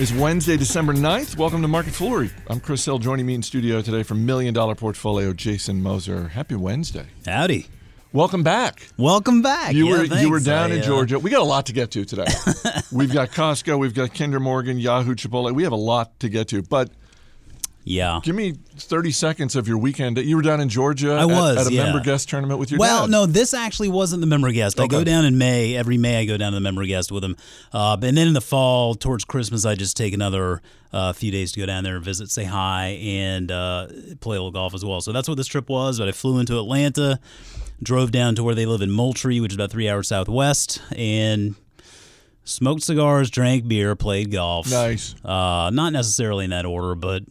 is Wednesday, December 9th. Welcome to Market Foolery. I'm Chris Hill. Joining me in studio today from Million Dollar Portfolio, Jason Moser. Happy Wednesday. Howdy. Welcome back. Welcome back. You Yeah, were you were down I, in uh, Georgia. We got a lot to get to today. We've got Costco, we've got Kinder Morgan, Yahoo, Chipotle. We have a lot to get to. But Yeah. give me 30 seconds of your weekend. You were down in Georgia I at- was, at, a yeah. member guest tournament with your Well, dad. no, this actually wasn't the member guest. I go down in May. Every May, I go down to the member guest with him. Uh, and then in the fall, towards Christmas, I just take another uh, few days to go down there and visit, say hi, and uh, play a little golf as well. So that's what this trip was. But I flew into Atlanta, drove down to where they live in Moultrie, which is about three hours southwest, and smoked cigars, drank beer, played golf. Nice. Uh, not necessarily in that order, but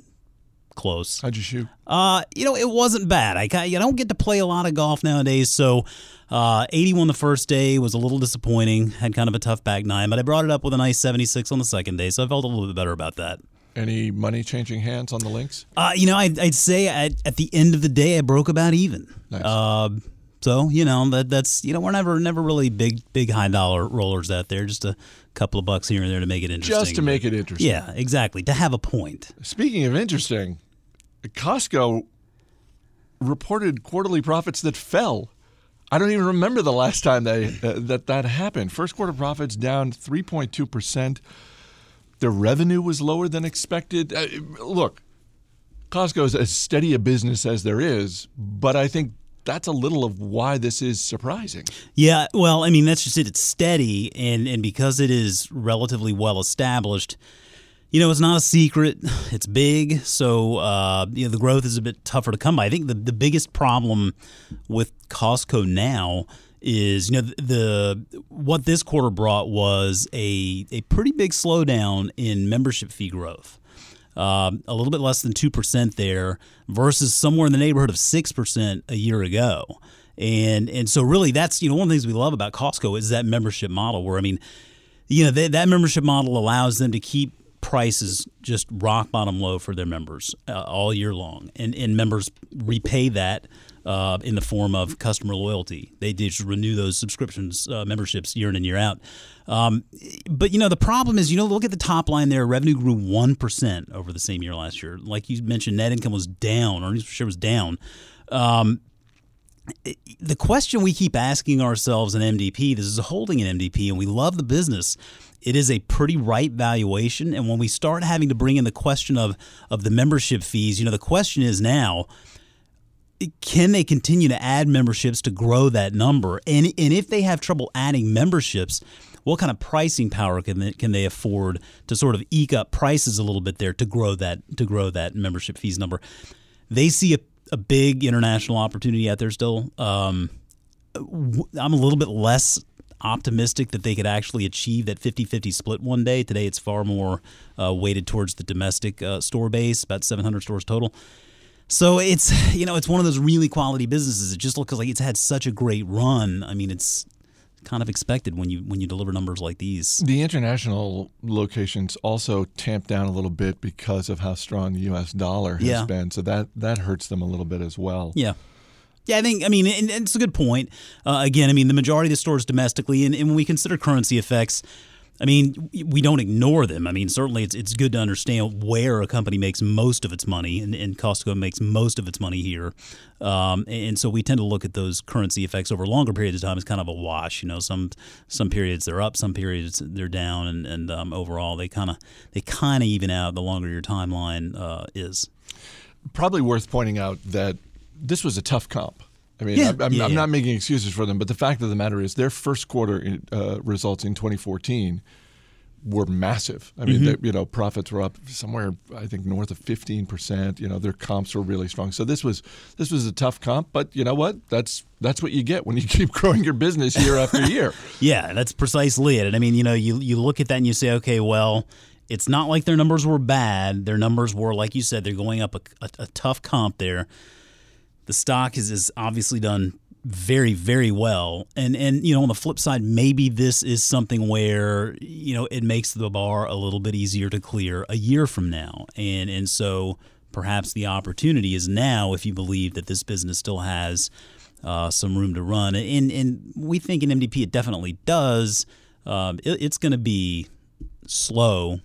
close. How'd you shoot? Uh, you know, it wasn't bad. I you don't get to play a lot of golf nowadays, so uh, 81 the first day was a little disappointing. Had kind of a tough back nine, but I brought it up with a nice 76 on the second day, so I felt a little bit better about that. Any money changing hands on the links? Uh, you know, I'd, I'd say at, at the end of the day, I broke about even. Nice. Uh, so you know that that's you know we're never never really big big high dollar rollers out there. Just a couple of bucks here and there to make it interesting. Just to make it interesting. Yeah, exactly. To have a point. Speaking of interesting, Costco reported quarterly profits that fell. I don't even remember the last time they uh, that that happened. First quarter profits down 3.2 percent. Their revenue was lower than expected. Uh, look, Costco is as steady a business as there is, but I think that's a little of why this is surprising. Yeah, well, I mean that's just it. It's steady, and and because it is relatively well established, you know, it's not a secret. It's big, so uh, you know the growth is a bit tougher to come by. I think the the biggest problem with Costco now is you know the, the what this quarter brought was a a pretty big slowdown in membership fee growth um, a little bit less than 2% there versus somewhere in the neighborhood of 6% a year ago. And and so really that's you know one of the things we love about Costco is that membership model where I mean you know that that membership model allows them to keep prices just rock bottom low for their members uh, all year long and and members repay that uh, in the form of customer loyalty. They just renew those subscriptions, uh, memberships year in and year out. Um, but you know the problem is, you know, look at the top line there. Revenue grew one percent over the same year last year. Like you mentioned, net income was down. Earnings per share was down. Um, the question we keep asking ourselves in MDP, this is holding an MDP, and we love the business. It is a pretty right valuation, and when we start having to bring in the question of of the membership fees, you know, the question is now can they continue to add memberships to grow that number? And and if they have trouble adding memberships, what kind of pricing power can they, can they afford to sort of eke up prices a little bit there to grow that to grow that membership fees number? They see a, a big international opportunity out there still. Um, I'm a little bit less optimistic that they could actually achieve that 50-50 split one day. Today it's far more uh, weighted towards the domestic uh, store base, about 700 stores total. So it's you know it's one of those really quality businesses. It just looks like it's had such a great run. I mean, it's kind of expected when you when you deliver numbers like these. The international locations also tamped down a little bit because of how strong the U.S. dollar has Yeah. been. So that that hurts them a little bit as well. Yeah. Yeah, I think, I mean, and, and it's a good point. Uh, again, I mean, the majority of the stores domestically, and, and when we consider currency effects, I mean, we don't ignore them. I mean, certainly it's, it's good to understand where a company makes most of its money, and, and Costco makes most of its money here. Um, and so we tend to look at those currency effects over longer periods of time as kind of a wash. You know, some some periods they're up, some periods they're down, and, and um, overall they kind of they kind of even out the longer your timeline uh, is. Probably worth pointing out that this was a tough comp. I mean, Yeah. I'm, I'm, Yeah, I'm yeah. not making excuses for them, but the fact of the matter is, their first quarter in, uh, results in 2014 were massive. I mean, Mm-hmm. they- you know, profits were up somewhere, I think, north of 15 percent. You know, their comps were really strong. So this was this was a tough comp, but you know what? That's that's what you get when you keep growing your business year after year. Yeah, that's precisely it. And I mean, you know, you you look at that and you say, okay, well, it's not like their numbers were bad. Their numbers were, like you said, they're going up a, a, a tough comp there. The stock is, is obviously done very, very well. And and you know, on the flip side, maybe this is something where you know it makes the bar a little bit easier to clear a year from now. And and so perhaps the opportunity is now if you believe that this business still has uh, some room to run. And and we think in MDP it definitely does. Um, it, it's going to be slow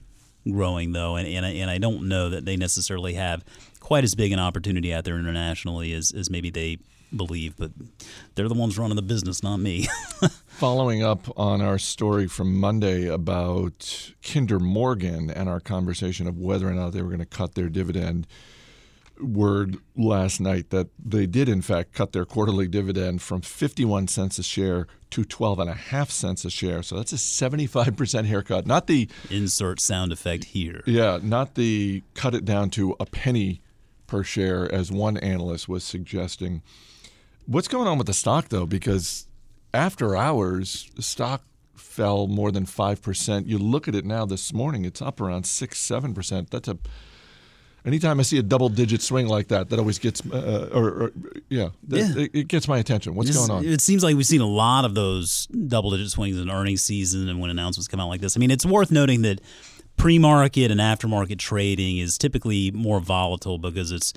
growing though, and and I, and I don't know that they necessarily have quite as big an opportunity out there internationally as as maybe they believe, but they're the ones running the business, not me. Following up on our story from Monday about Kinder Morgan and our conversation of whether or not they were going to cut their dividend, word last night that they did in fact cut their quarterly dividend from 51 cents a share to 12 and a half cents a share. So that's a 75% haircut. Not the insert sound effect here. Yeah not the cut it down to a penny per share as one analyst was suggesting what's going on with the stock though because after hours the stock fell more than 5% you look at it now this morning it's up around 6 7% that's a anytime I see a double digit swing like that, that always gets, uh, or, or, yeah, that, yeah. It, it, gets my attention. What's going on? It seems like we've seen a lot of those double digit swings in earnings season and when announcements come out like this. I mean, it's worth noting that pre market and aftermarket trading is typically more volatile because it's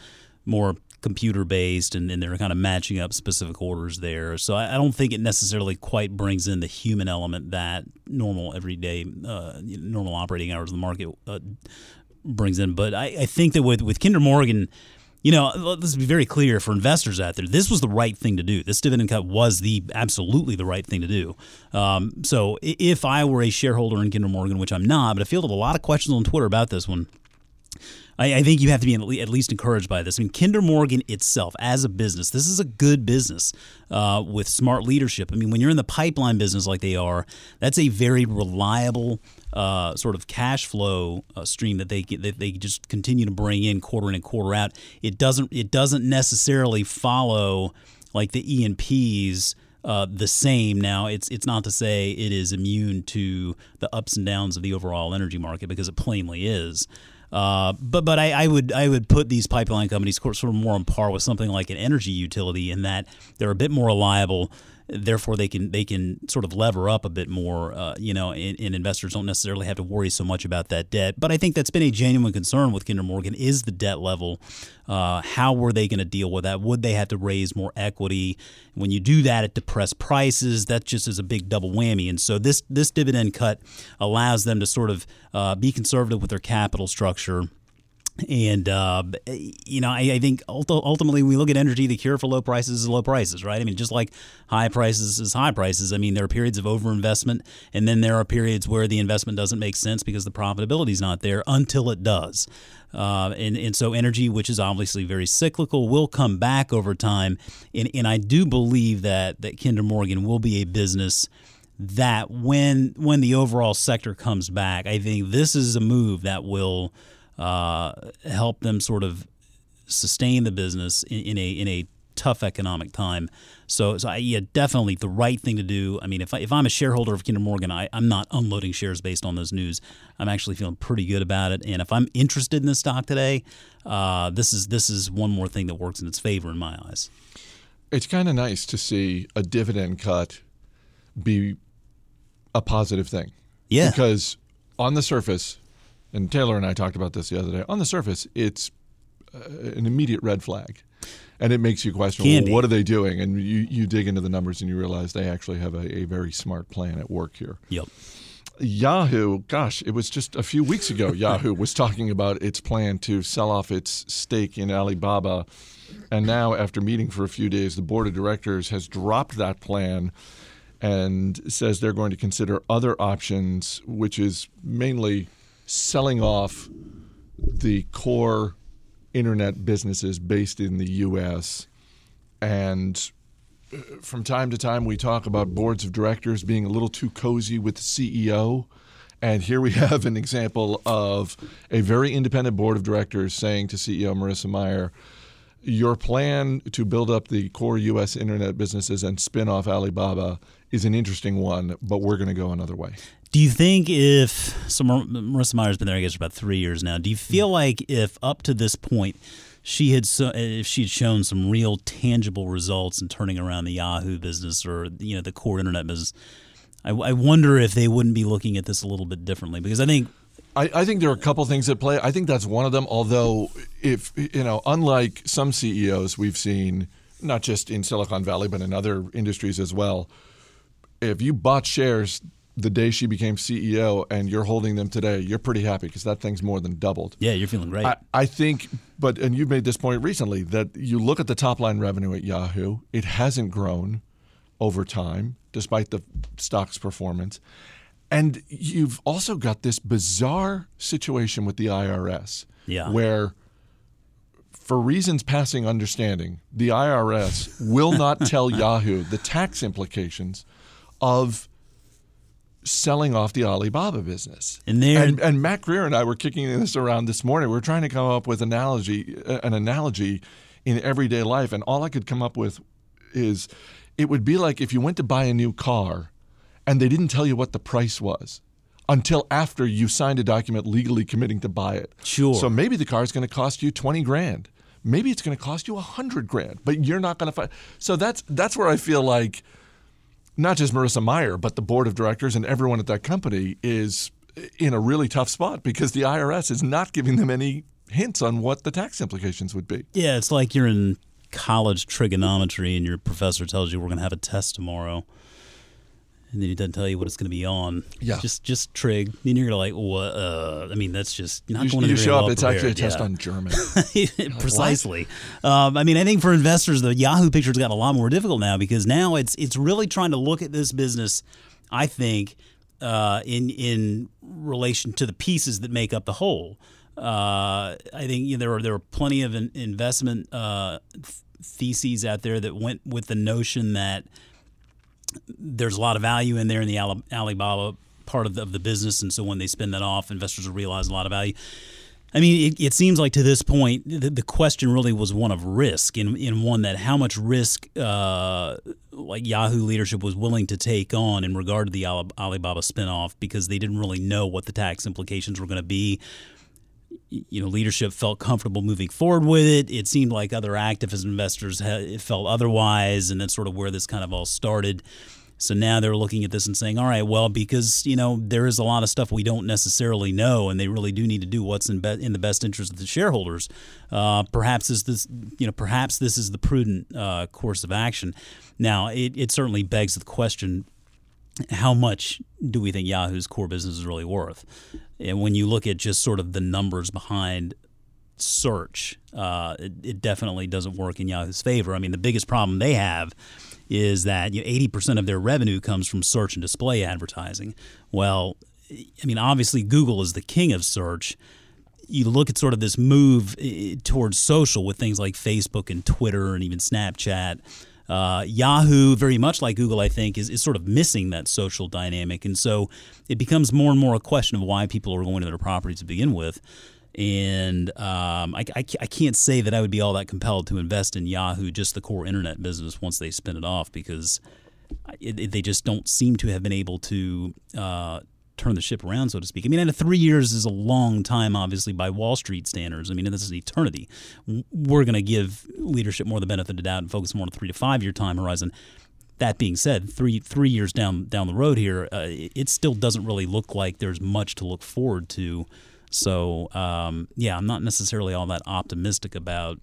more computer based and, and, they're kind of matching up specific orders there. So I, I, don't think it necessarily quite brings in the human element that normal everyday, uh, normal operating hours of the market uh, brings in. But I, I think that with with Kinder Morgan, you know, let's be very clear for investors out there. This was the right thing to do. This dividend cut was the absolutely the right thing to do. Um, so if I were a shareholder in Kinder Morgan, which I'm not, but I fielded a lot of questions on Twitter about this one. I, I, think you have to be at least encouraged by this. I mean, Kinder Morgan itself, as a business, this is a good business uh, with smart leadership. I mean, when you're in the pipeline business like they are, that's a very reliable uh, sort of cash flow uh, stream that they that they just continue to bring in quarter in and quarter out. It doesn't it doesn't necessarily follow like the E&Ps. Uh, the same. Now, it's it's not to say it is immune to the ups and downs of the overall energy market because it plainly is. Uh, but but I, I, would I would put these pipeline companies sort of more on par with something like an energy utility in that they're a bit more reliable therefore they can they can sort of lever up a bit more, uh, you know, and, and, investors don't necessarily have to worry so much about that debt. But I think that's been a genuine concern with Kinder Morgan is the debt level. Uh, how were they going to deal with that? Would they have to raise more equity? When you do that at depressed prices, that just is a big double whammy. And so this this dividend cut allows them to sort of uh, be conservative with their capital structure and uh, you know, I, I, think ultimately, we look at energy, the cure for low prices is low prices, right? I mean, just like high prices is high prices. I mean, there are periods of overinvestment, and then there are periods where the investment doesn't make sense because the profitability is not there until it does. Uh, and and so energy, which is obviously very cyclical, will come back over time. And and I do believe that that Kinder Morgan will be a business that when when the overall sector comes back, I think this is a move that will uh, help them sort of sustain the business in, in, a in a tough economic time. So, so I, yeah, definitely the right thing to do. I mean, if, I, if I'm a shareholder of Kinder Morgan, I, I'm not unloading shares based on those news. I'm actually feeling pretty good about it. And if I'm interested in the stock today, uh, this is this is one more thing that works in its favor in my eyes. It's kind of nice to see a dividend cut be a positive thing. Yeah. Because on the surface, and Taylor and I talked about this the other day. On the surface, it's uh, an immediate red flag, and it makes you question well, what are they doing? And you you dig into the numbers and you realize they actually have a, a very smart plan at work here. Yep. Yahoo, gosh, it was just a few weeks ago. Yahoo was talking about its plan to sell off its stake in Alibaba. And now, after meeting for a few days, the board of directors has dropped that plan and says they're going to consider other options, which is mainly selling off the core internet businesses based in the U.S. And uh, from time to time, we talk about boards of directors being a little too cozy with the CEO. And here we have an example of a very independent board of directors saying to CEO Marissa Mayer, your plan to build up the core U.S. internet businesses and spin off Alibaba is an interesting one, but we're going to go another way. Do you think if so Marissa Mayer's been there, I guess, for about three years now. Do you feel hmm. like if up to this point she had so, if she had shown some real tangible results in turning around the Yahoo business or you know the core internet business, I, I wonder if they wouldn't be looking at this a little bit differently because I think I, I, think there are a couple things at play. I think that's one of them. Although, if you know, unlike some CEOs we've seen, not just in Silicon Valley but in other industries as well, if you bought shares the day she became CEO and you're holding them today, you're pretty happy because that thing's more than doubled. Yeah, you're feeling great. I, I think, but and you've made this point recently that you look at the top line revenue at Yahoo, it hasn't grown over time despite the stock's performance. And you've also got this bizarre situation with the IRS Yeah. where for reasons passing understanding, the IRS will not tell Yahoo the tax implications of selling off the Alibaba business. And and, and Matt Greer and I were kicking this around this morning. We are trying to come up with analogy, uh, an analogy in everyday life, and all I could come up with is it would be like if you went to buy a new car and they didn't tell you what the price was until after you signed a document legally committing to buy it. Sure. So maybe the car is going to cost you 20 grand. Maybe it's going to cost you 100 grand, but you're not going to find. So that's that's where I feel like not just Marissa Mayer, but the board of directors and everyone at that company is in a really tough spot because the IRS is not giving them any hints on what the tax implications would be. yeah, it's like you're in college trigonometry and your professor tells you we're going to have a test tomorrow. And then it doesn't tell you what it's going to be on. Yeah. Just just trig. And you're like, what? Uh, I mean, that's just not You, going to you show up, well it's actually a test Yeah. on German. Precisely. Um, I mean, I think for investors, the Yahoo picture's got a lot more difficult now because now it's it's really trying to look at this business. I think uh, in in relation to the pieces that make up the whole. Uh, I think you know, there are there are plenty of in, investment uh, th- theses out there that went with the notion that there's a lot of value in there in the Alibaba part of the, of the business, and so when they spin that off, investors will realize a lot of value. I mean, it, it seems like to this point, the, the question really was one of risk, in in one that how much risk, uh, like Yahoo leadership was willing to take on in regard to the Alibaba spinoff, because they didn't really know what the tax implications were going to be you know, leadership felt comfortable moving forward with it. It seemed like other activist investors felt otherwise, and that's sort of where this kind of all started. So now they're looking at this and saying, all right, well, because you know there is a lot of stuff we don't necessarily know, and they really do need to do what's in, be- in the best interest of the shareholders. Uh, perhaps is this, you know, perhaps this is the prudent uh, course of action. Now, it, it certainly begs the question: how much do we think Yahoo's core business is really worth? And when you look at just sort of the numbers behind search, uh, it, it definitely doesn't work in Yahoo's favor. I mean, the biggest problem they have is that you know, 80% of their revenue comes from search and display advertising. Well, I mean, obviously, Google is the king of search. You look at sort of this move eh, towards social with things like Facebook and Twitter and even Snapchat. Uh, Yahoo, very much like Google, I think, is, is sort of missing that social dynamic. And so it becomes more and more a question of why people are going to their properties to begin with. And um, I, I, I can't say that I would be all that compelled to invest in Yahoo, just the core internet business, once they spin it off, because it, it- they just don't seem to have been able to uh, turn the ship around, so to speak. I mean, three years is a long time, obviously, by Wall Street standards. I mean, this is eternity. We're going to give leadership more the benefit of the doubt and focus more on a three to five year time horizon. That being said, three three years down down the road here, uh, it it still doesn't really look like there's much to look forward to. So, um, yeah, I'm not necessarily all that optimistic about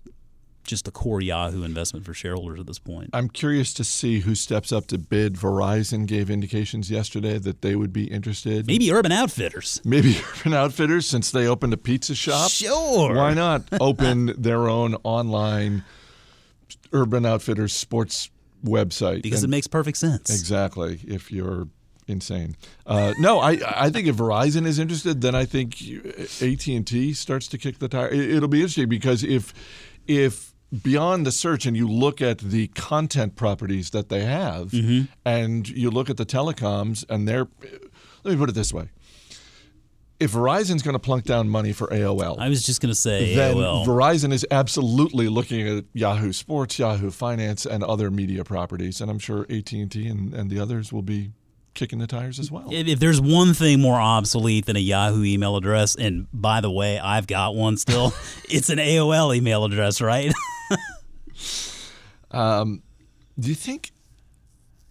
just the core Yahoo investment for shareholders at this point. I'm curious to see who steps up to bid. Verizon gave indications yesterday that they would be interested. Maybe Urban Outfitters. Maybe Urban Outfitters, since they opened a pizza shop. Sure. Why not open their own online Urban Outfitters sports website? Because it makes perfect sense. Exactly. If you're insane, uh, no, I I think if Verizon is interested, then I think AT and T starts to kick the tire. It, it'll be interesting because if if beyond the search and you look at the content properties that they have, mm-hmm. and you look at the telecoms and they're, let me put it this way. If Verizon's going to plunk down money for AOL, I was just going to say then AOL. Verizon is absolutely looking at Yahoo Sports, Yahoo Finance, and other media properties, and I'm sure AT and T and the others will be kicking the tires as well. if, if there's one thing more obsolete than a Yahoo email address, and by the way, I've got one still, it's an AOL email address, right? Do you think?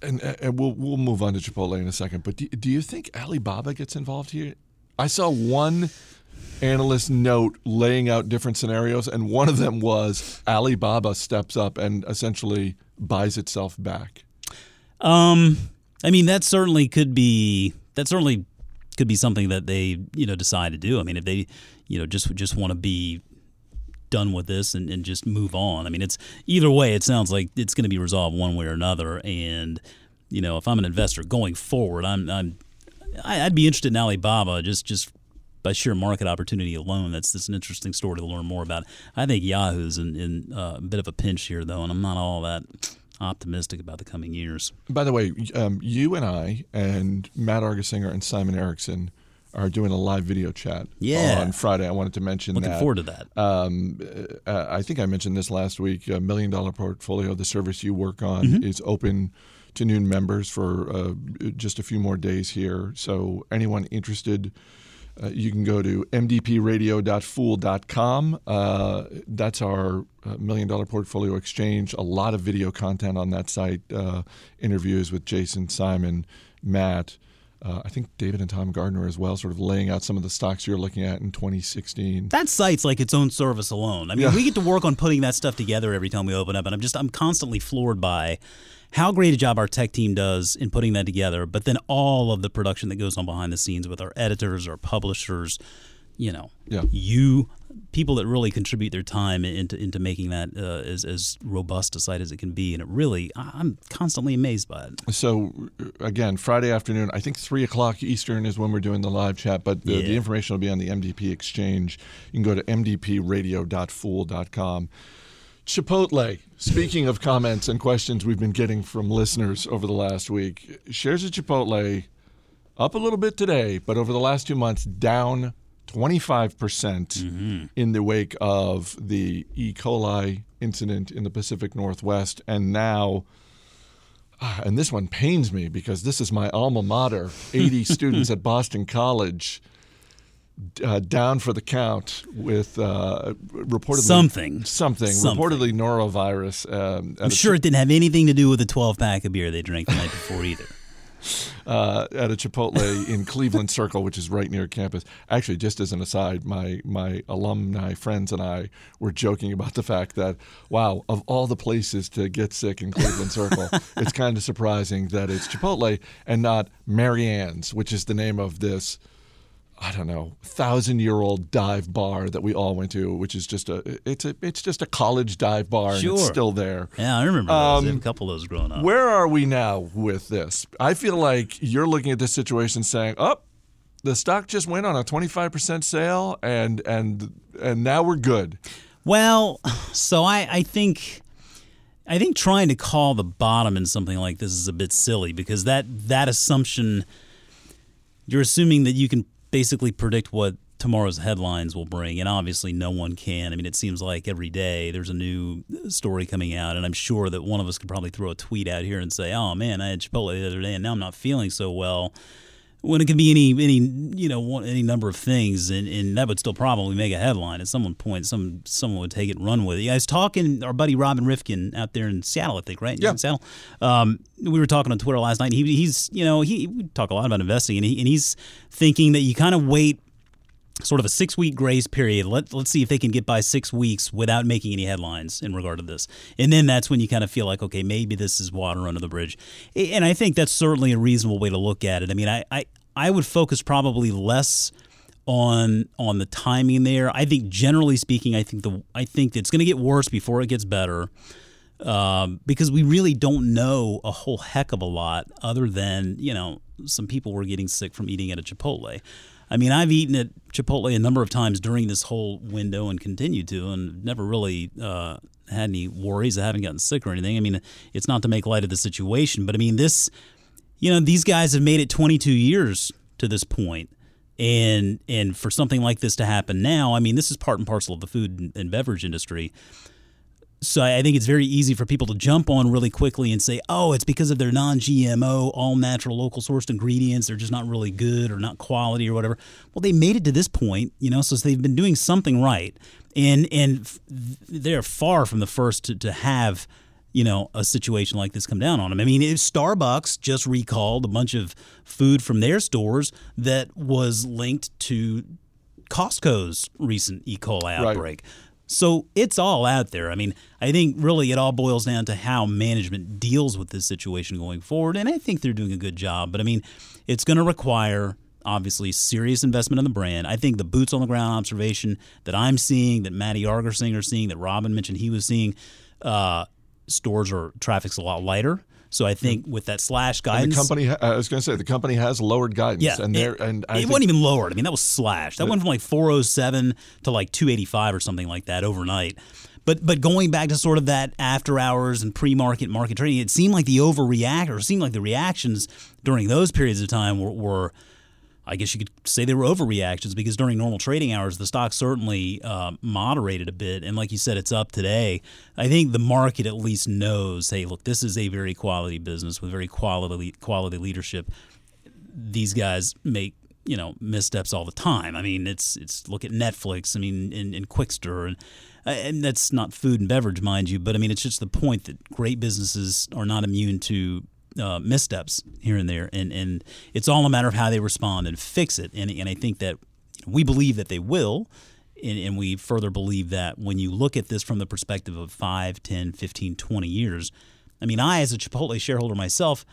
And, and we'll we'll move on to Chipotle in a second, but do, do you think Alibaba gets involved here? I saw one analyst note laying out different scenarios, and one of them was Alibaba steps up and essentially buys itself back. um, I mean, that certainly could be that certainly could be something that they you know decide to do. I mean, if they you know just just want to be done with this and, and just move on. I mean, it's either way. It sounds like it's going to be resolved one way or another. And you know, if I'm an investor going forward, I'm I'm I'd be interested in Alibaba just just by sheer market opportunity alone. That's that's an interesting story to learn more about. I think Yahoo's in, in uh, a bit of a pinch here, though, and I'm not all that optimistic about the coming years. By the way, um, you and I and Matt Argersinger and Simon Erickson are doing a live video chat yeah. on Friday. I wanted to mention Looking that. forward to that. Um, uh, I think I mentioned this last week. A million dollar portfolio, the service you work on, Mm-hmm. is open to new members for uh, just a few more days here. So anyone interested. Uh, you can go to mdpradio.fool.com. Uh, that's our uh, million dollar portfolio exchange. A lot of video content on that site, uh, interviews with Jason, Simon, Matt. Uh, I think David and Tom Gardner as well, sort of laying out some of the stocks you're looking at in 2016. That site's like its own service alone. I mean, Yeah. we get to work on putting that stuff together every time we open up, and I'm just I'm constantly floored by how great a job our tech team does in putting that together. But then all of the production that goes on behind the scenes with our editors, our publishers, you know, Yeah. you people that really contribute their time into into making that uh, as as robust a site as it can be, and it really I'm constantly amazed by it. So uh, again, Friday afternoon, I think three o'clock Eastern is when we're doing the live chat. But the, the information will be on the MDP exchange. You can go to mdpradio.fool.com. Chipotle. Speaking of comments and questions we've been getting from listeners over the last week, shares of Chipotle up a little bit today, but over the last two months down 25% Mm-hmm. in the wake of the E. coli incident in the Pacific Northwest, and now Ah, and this one pains me because this is my alma mater. 80 students at Boston College uh, down for the count with uh, reportedly Something. something, Something. reportedly norovirus. Um, I'm sure it didn't have anything to do with the 12 pack of beer they drank the night before either. uh, at a Chipotle in Cleveland Circle, which is right near campus. Actually, just as an aside, my my alumni friends and I were joking about the fact that wow, of all the places to get sick in Cleveland Circle, it's kind of surprising that it's Chipotle and not Marianne's, which is the name of this. I don't know, thousand year old dive bar that we all went to, which is just a it's a it's just a college dive bar and it's Sure. still there. Yeah, I remember. Um, a couple of those growing up. Where are we now with this? I feel like you're looking at this situation saying, "Oh, the stock just went on a 25% sale and and and now we're good." Well, so I, I think I think trying to call the bottom in something like this is a bit silly because that that assumption you're assuming that you can basically predict what tomorrow's headlines will bring and obviously no one can. I mean it seems like every day there's a new story coming out and I'm sure that one of us could probably throw a tweet out here and say, "Oh man, I had Chipotle the other day and now I'm not feeling so well." When it could be any any you know one, any number of things, and, and that would still probably make a headline at some point. Some someone would take it and run with it. Yeah, I was talking our buddy Robin Rifkin out there in Seattle, I think, right? Yeah. in Seattle. Um, we were talking on Twitter last night. And he, he's you know he we talk a lot about investing, and he and he's thinking that you kind of wait sort of a six week grace period. Let, let's see if they can get by six weeks without making any headlines in regard to this. And then that's when you kind of feel like, okay, maybe this is water under the bridge. And I think that's certainly a reasonable way to look at it. I mean, I, I, I would focus probably less on on the timing there. I think generally speaking, I think the I think it's going to get worse before it gets better um, because we really don't know a whole heck of a lot other than you know some people were getting sick from eating at a Chipotle. I mean, I've eaten at Chipotle a number of times during this whole window and continue to, and never really uh, had any worries. I haven't gotten sick or anything. I mean, it's not to make light of the situation, but I mean, this, you know, these guys have made it 22 years to this point, and and for something like this to happen now, I mean, this is part and parcel of the food and- and beverage industry. So I think it's very easy for people to jump on really quickly and say, "Oh, it's because of their non-GMO, all natural, local sourced ingredients. They're just not really good or not quality or whatever." Well, they made it to this point, you know, so they've been doing something right, and and f- they're far from the first to, to have you know a situation like this come down on them. I mean, if Starbucks just recalled a bunch of food from their stores that was linked to Costco's recent E. coli outbreak. So it's all out there. I mean, I think really it all boils down to how management deals with this situation going forward. And I think they're doing a good job. But I mean, it's going to require obviously serious investment in the brand. I think the boots on the ground observation that I'm seeing, that Matty Argersinger seeing, that Robin mentioned he was seeing, uh, stores or traffic's a lot lighter. So I think mm. with that slash And guidance, the company I was going to say, the company has lowered guidance. yeah, and it, and I it wasn't even lowered. I mean, that was slashed. That went from like 407 to like 285 or something like that overnight. But but going back to sort of that after hours and pre market market trading, it seemed like the overreact or seemed like the reactions during those periods of time were. were I guess you could say they were overreactions because during normal trading hours, the stock certainly uh, moderated a bit. And like you said, it's up today. I think the market at least knows, hey, look, this is a very quality business with very quality quality leadership. These guys make you know missteps all the time. I mean, it's it's look at Netflix. I mean, in, Qwikster and. And that's not food and beverage, mind you, but I mean, it's just the point that great businesses are not immune to uh, missteps here and there, and and it's all a matter of how they respond and fix it. And and I think that we believe that they will, and, and we further believe that when you look at this from the perspective of 5, 10, 15, 20 years, I mean, I as a Chipotle shareholder myself,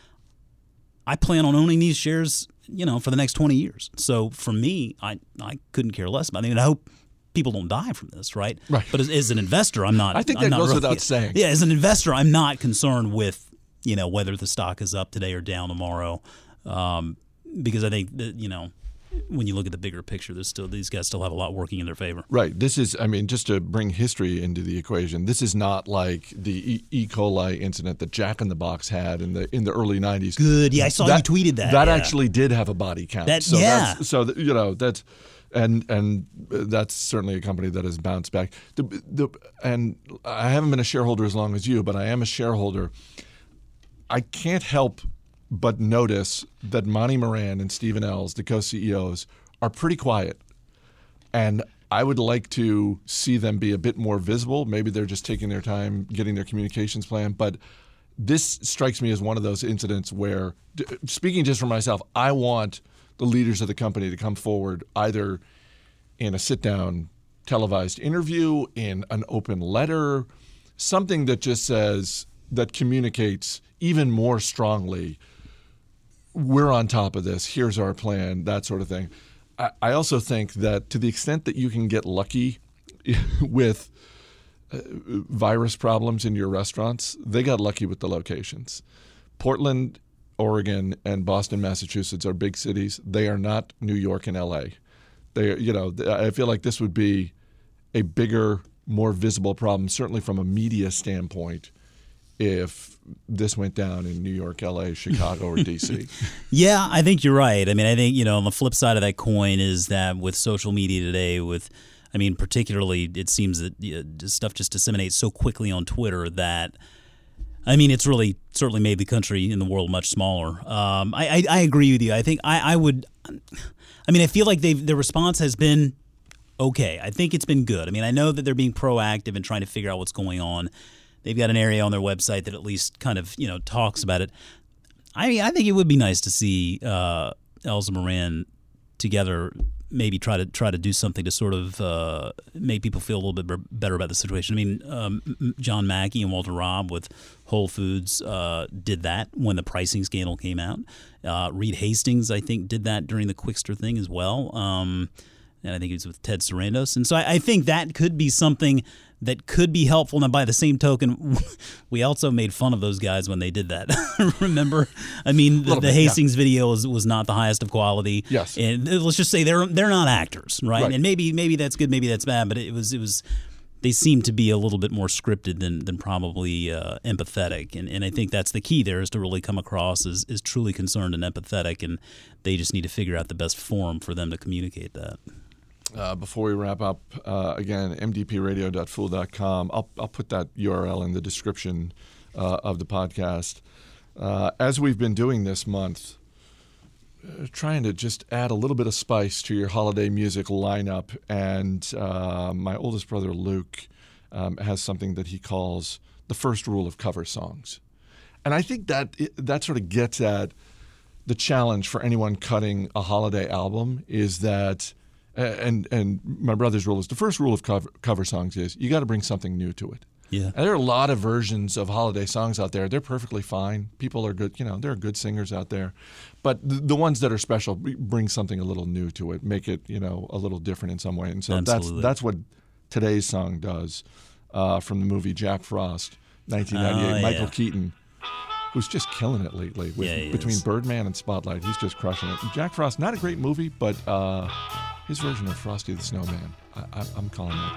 I plan on owning these shares, you know, for the next 20 years. So for me, I I couldn't care less about. It. I mean, I hope people don't die from this, right? Right. But as, as an investor, I'm not. I think I'm that goes really- without saying. Yeah, as an investor, I'm not concerned with you know whether the stock is up today or down tomorrow, um, because I think that you know when you look at the bigger picture, there's still these guys still have a lot working in their favor. Right. This is, I mean, just to bring history into the equation, this is not like the E. e. coli incident that Jack in the Box had in the in the early '90s. Good. Yeah, I saw you tweeted that. That yeah. actually did have a body count. That- so yeah. That's, so that, you know that's and and that's certainly a company that has bounced back. The, the and I haven't been a shareholder as long as you, but I am a shareholder. I can't help but notice that Monty Moran and Stephen Ells, the co-CEOs, are pretty quiet, and I would like to see them be a bit more visible. Maybe they're just taking their time getting their communications plan, but this strikes me as one of those incidents where, speaking just for myself, I want the leaders of the company to come forward either in a sit down televised interview, in an open letter, something that just says, that communicates even more strongly we're on top of this. Here's our plan, that sort of thing. I, I also think that to the extent that you can get lucky with uh, virus problems in your restaurants, they got lucky with the locations. Portland, Oregon, and Boston, Massachusetts are big cities. They are not New York and LA. They, you know, I feel like this would be a bigger, more visible problem, certainly from a media standpoint, if this went down in New York, LA, Chicago, or DC. Yeah, I think you're right. I mean, I think, you know, on the flip side of that coin is that with social media today, with, I mean, particularly, it seems that you know, stuff just disseminates so quickly on Twitter that, I mean, it's really certainly made the country and the world much smaller. Um, I, I, I agree with you. I think I, I would, I mean, I feel like they've, their response has been okay. I think it's been good. I mean, I know that they're being proactive and trying to figure out what's going on. They've got an area on their website that at least kind of, you know, talks about it. I mean, I think it would be nice to see uh, Elsa Moran together. Maybe try to try to do something to sort of uh, make people feel a little bit better about the situation. I mean, um, John Mackey and Walter Robb with Whole Foods uh, did that when the pricing scandal came out. Uh, Reed Hastings, I think, did that during the Qwikster thing as well. Um, and I think it was with Ted Sarandos. And so I, I think that could be something that could be helpful. And by the same token, we also made fun of those guys when they did that. Remember? I mean, the, the bit, yeah. Hastings video was, was not the highest of quality. Yes. And let's just say they're they're not actors, right? Right. And maybe maybe that's good, maybe that's bad, but it was it was they seem to be a little bit more scripted than than probably uh, empathetic, and and I think that's the key there is to really come across as, as truly concerned and empathetic, and they just need to figure out the best form for them to communicate that. Uh, before we wrap up, uh, again, mdpradio.fool.com. I'll, I'll put that URL in the description uh, of the podcast. Uh, as we've been doing this month, uh, trying to just add a little bit of spice to your holiday music lineup. And uh, my oldest brother, Luke, um, has something that he calls the first rule of cover songs. And I think that that sort of gets at the challenge for anyone cutting a holiday album is that and and my brother's rule is the first rule of cover, cover songs is you got to bring something new to it. Yeah. And there are a lot of versions of holiday songs out there. They're perfectly fine. People are good, you know, there are good singers out there. But the, the ones that are special bring something a little new to it, make it, you know, a little different in some way. And so Absolutely. that's that's what today's song does uh, from the movie Jack Frost, 1998. Oh, Michael yeah. Keaton, who's just killing it lately with, Yeah, between is. Birdman and Spotlight. He's just crushing it. Jack Frost, not a great movie, but uh, his version of Frosty the Snowman, I, I, I'm calling that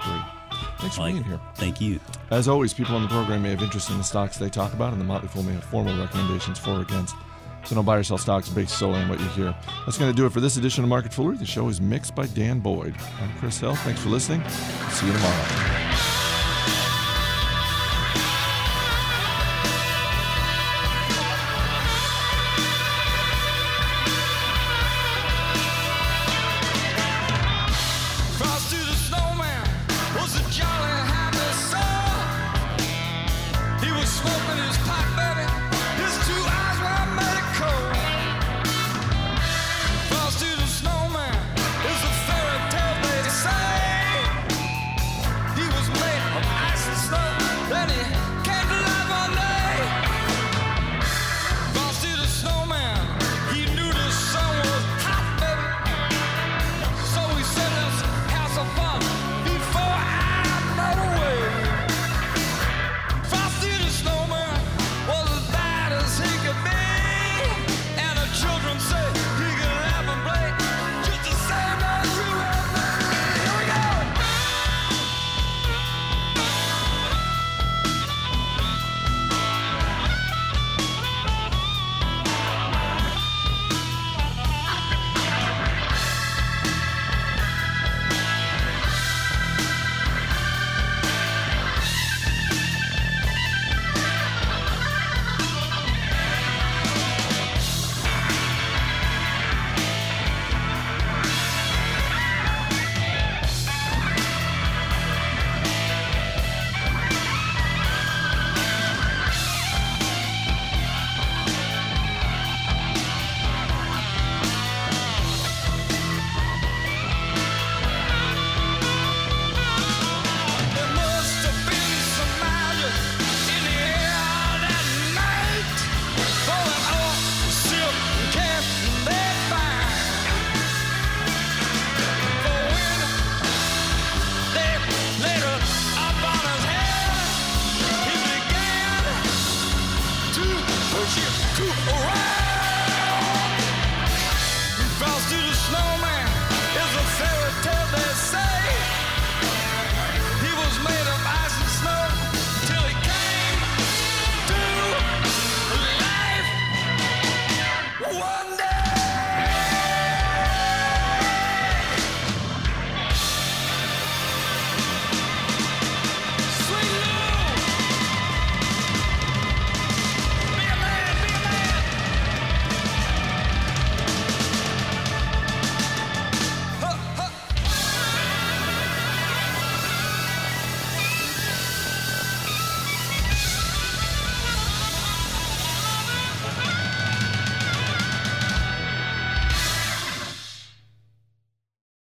great. Thanks for Like, being here. thank you. As always, people on the program may have interest in the stocks they talk about, and the Motley Fool may have formal recommendations for or against. So don't buy or sell stocks based solely on what you hear. That's going to do it for this edition of Market Foolery. The show is mixed by Dan Boyd. I'm Chris Hill. Thanks for listening. See you tomorrow. Two.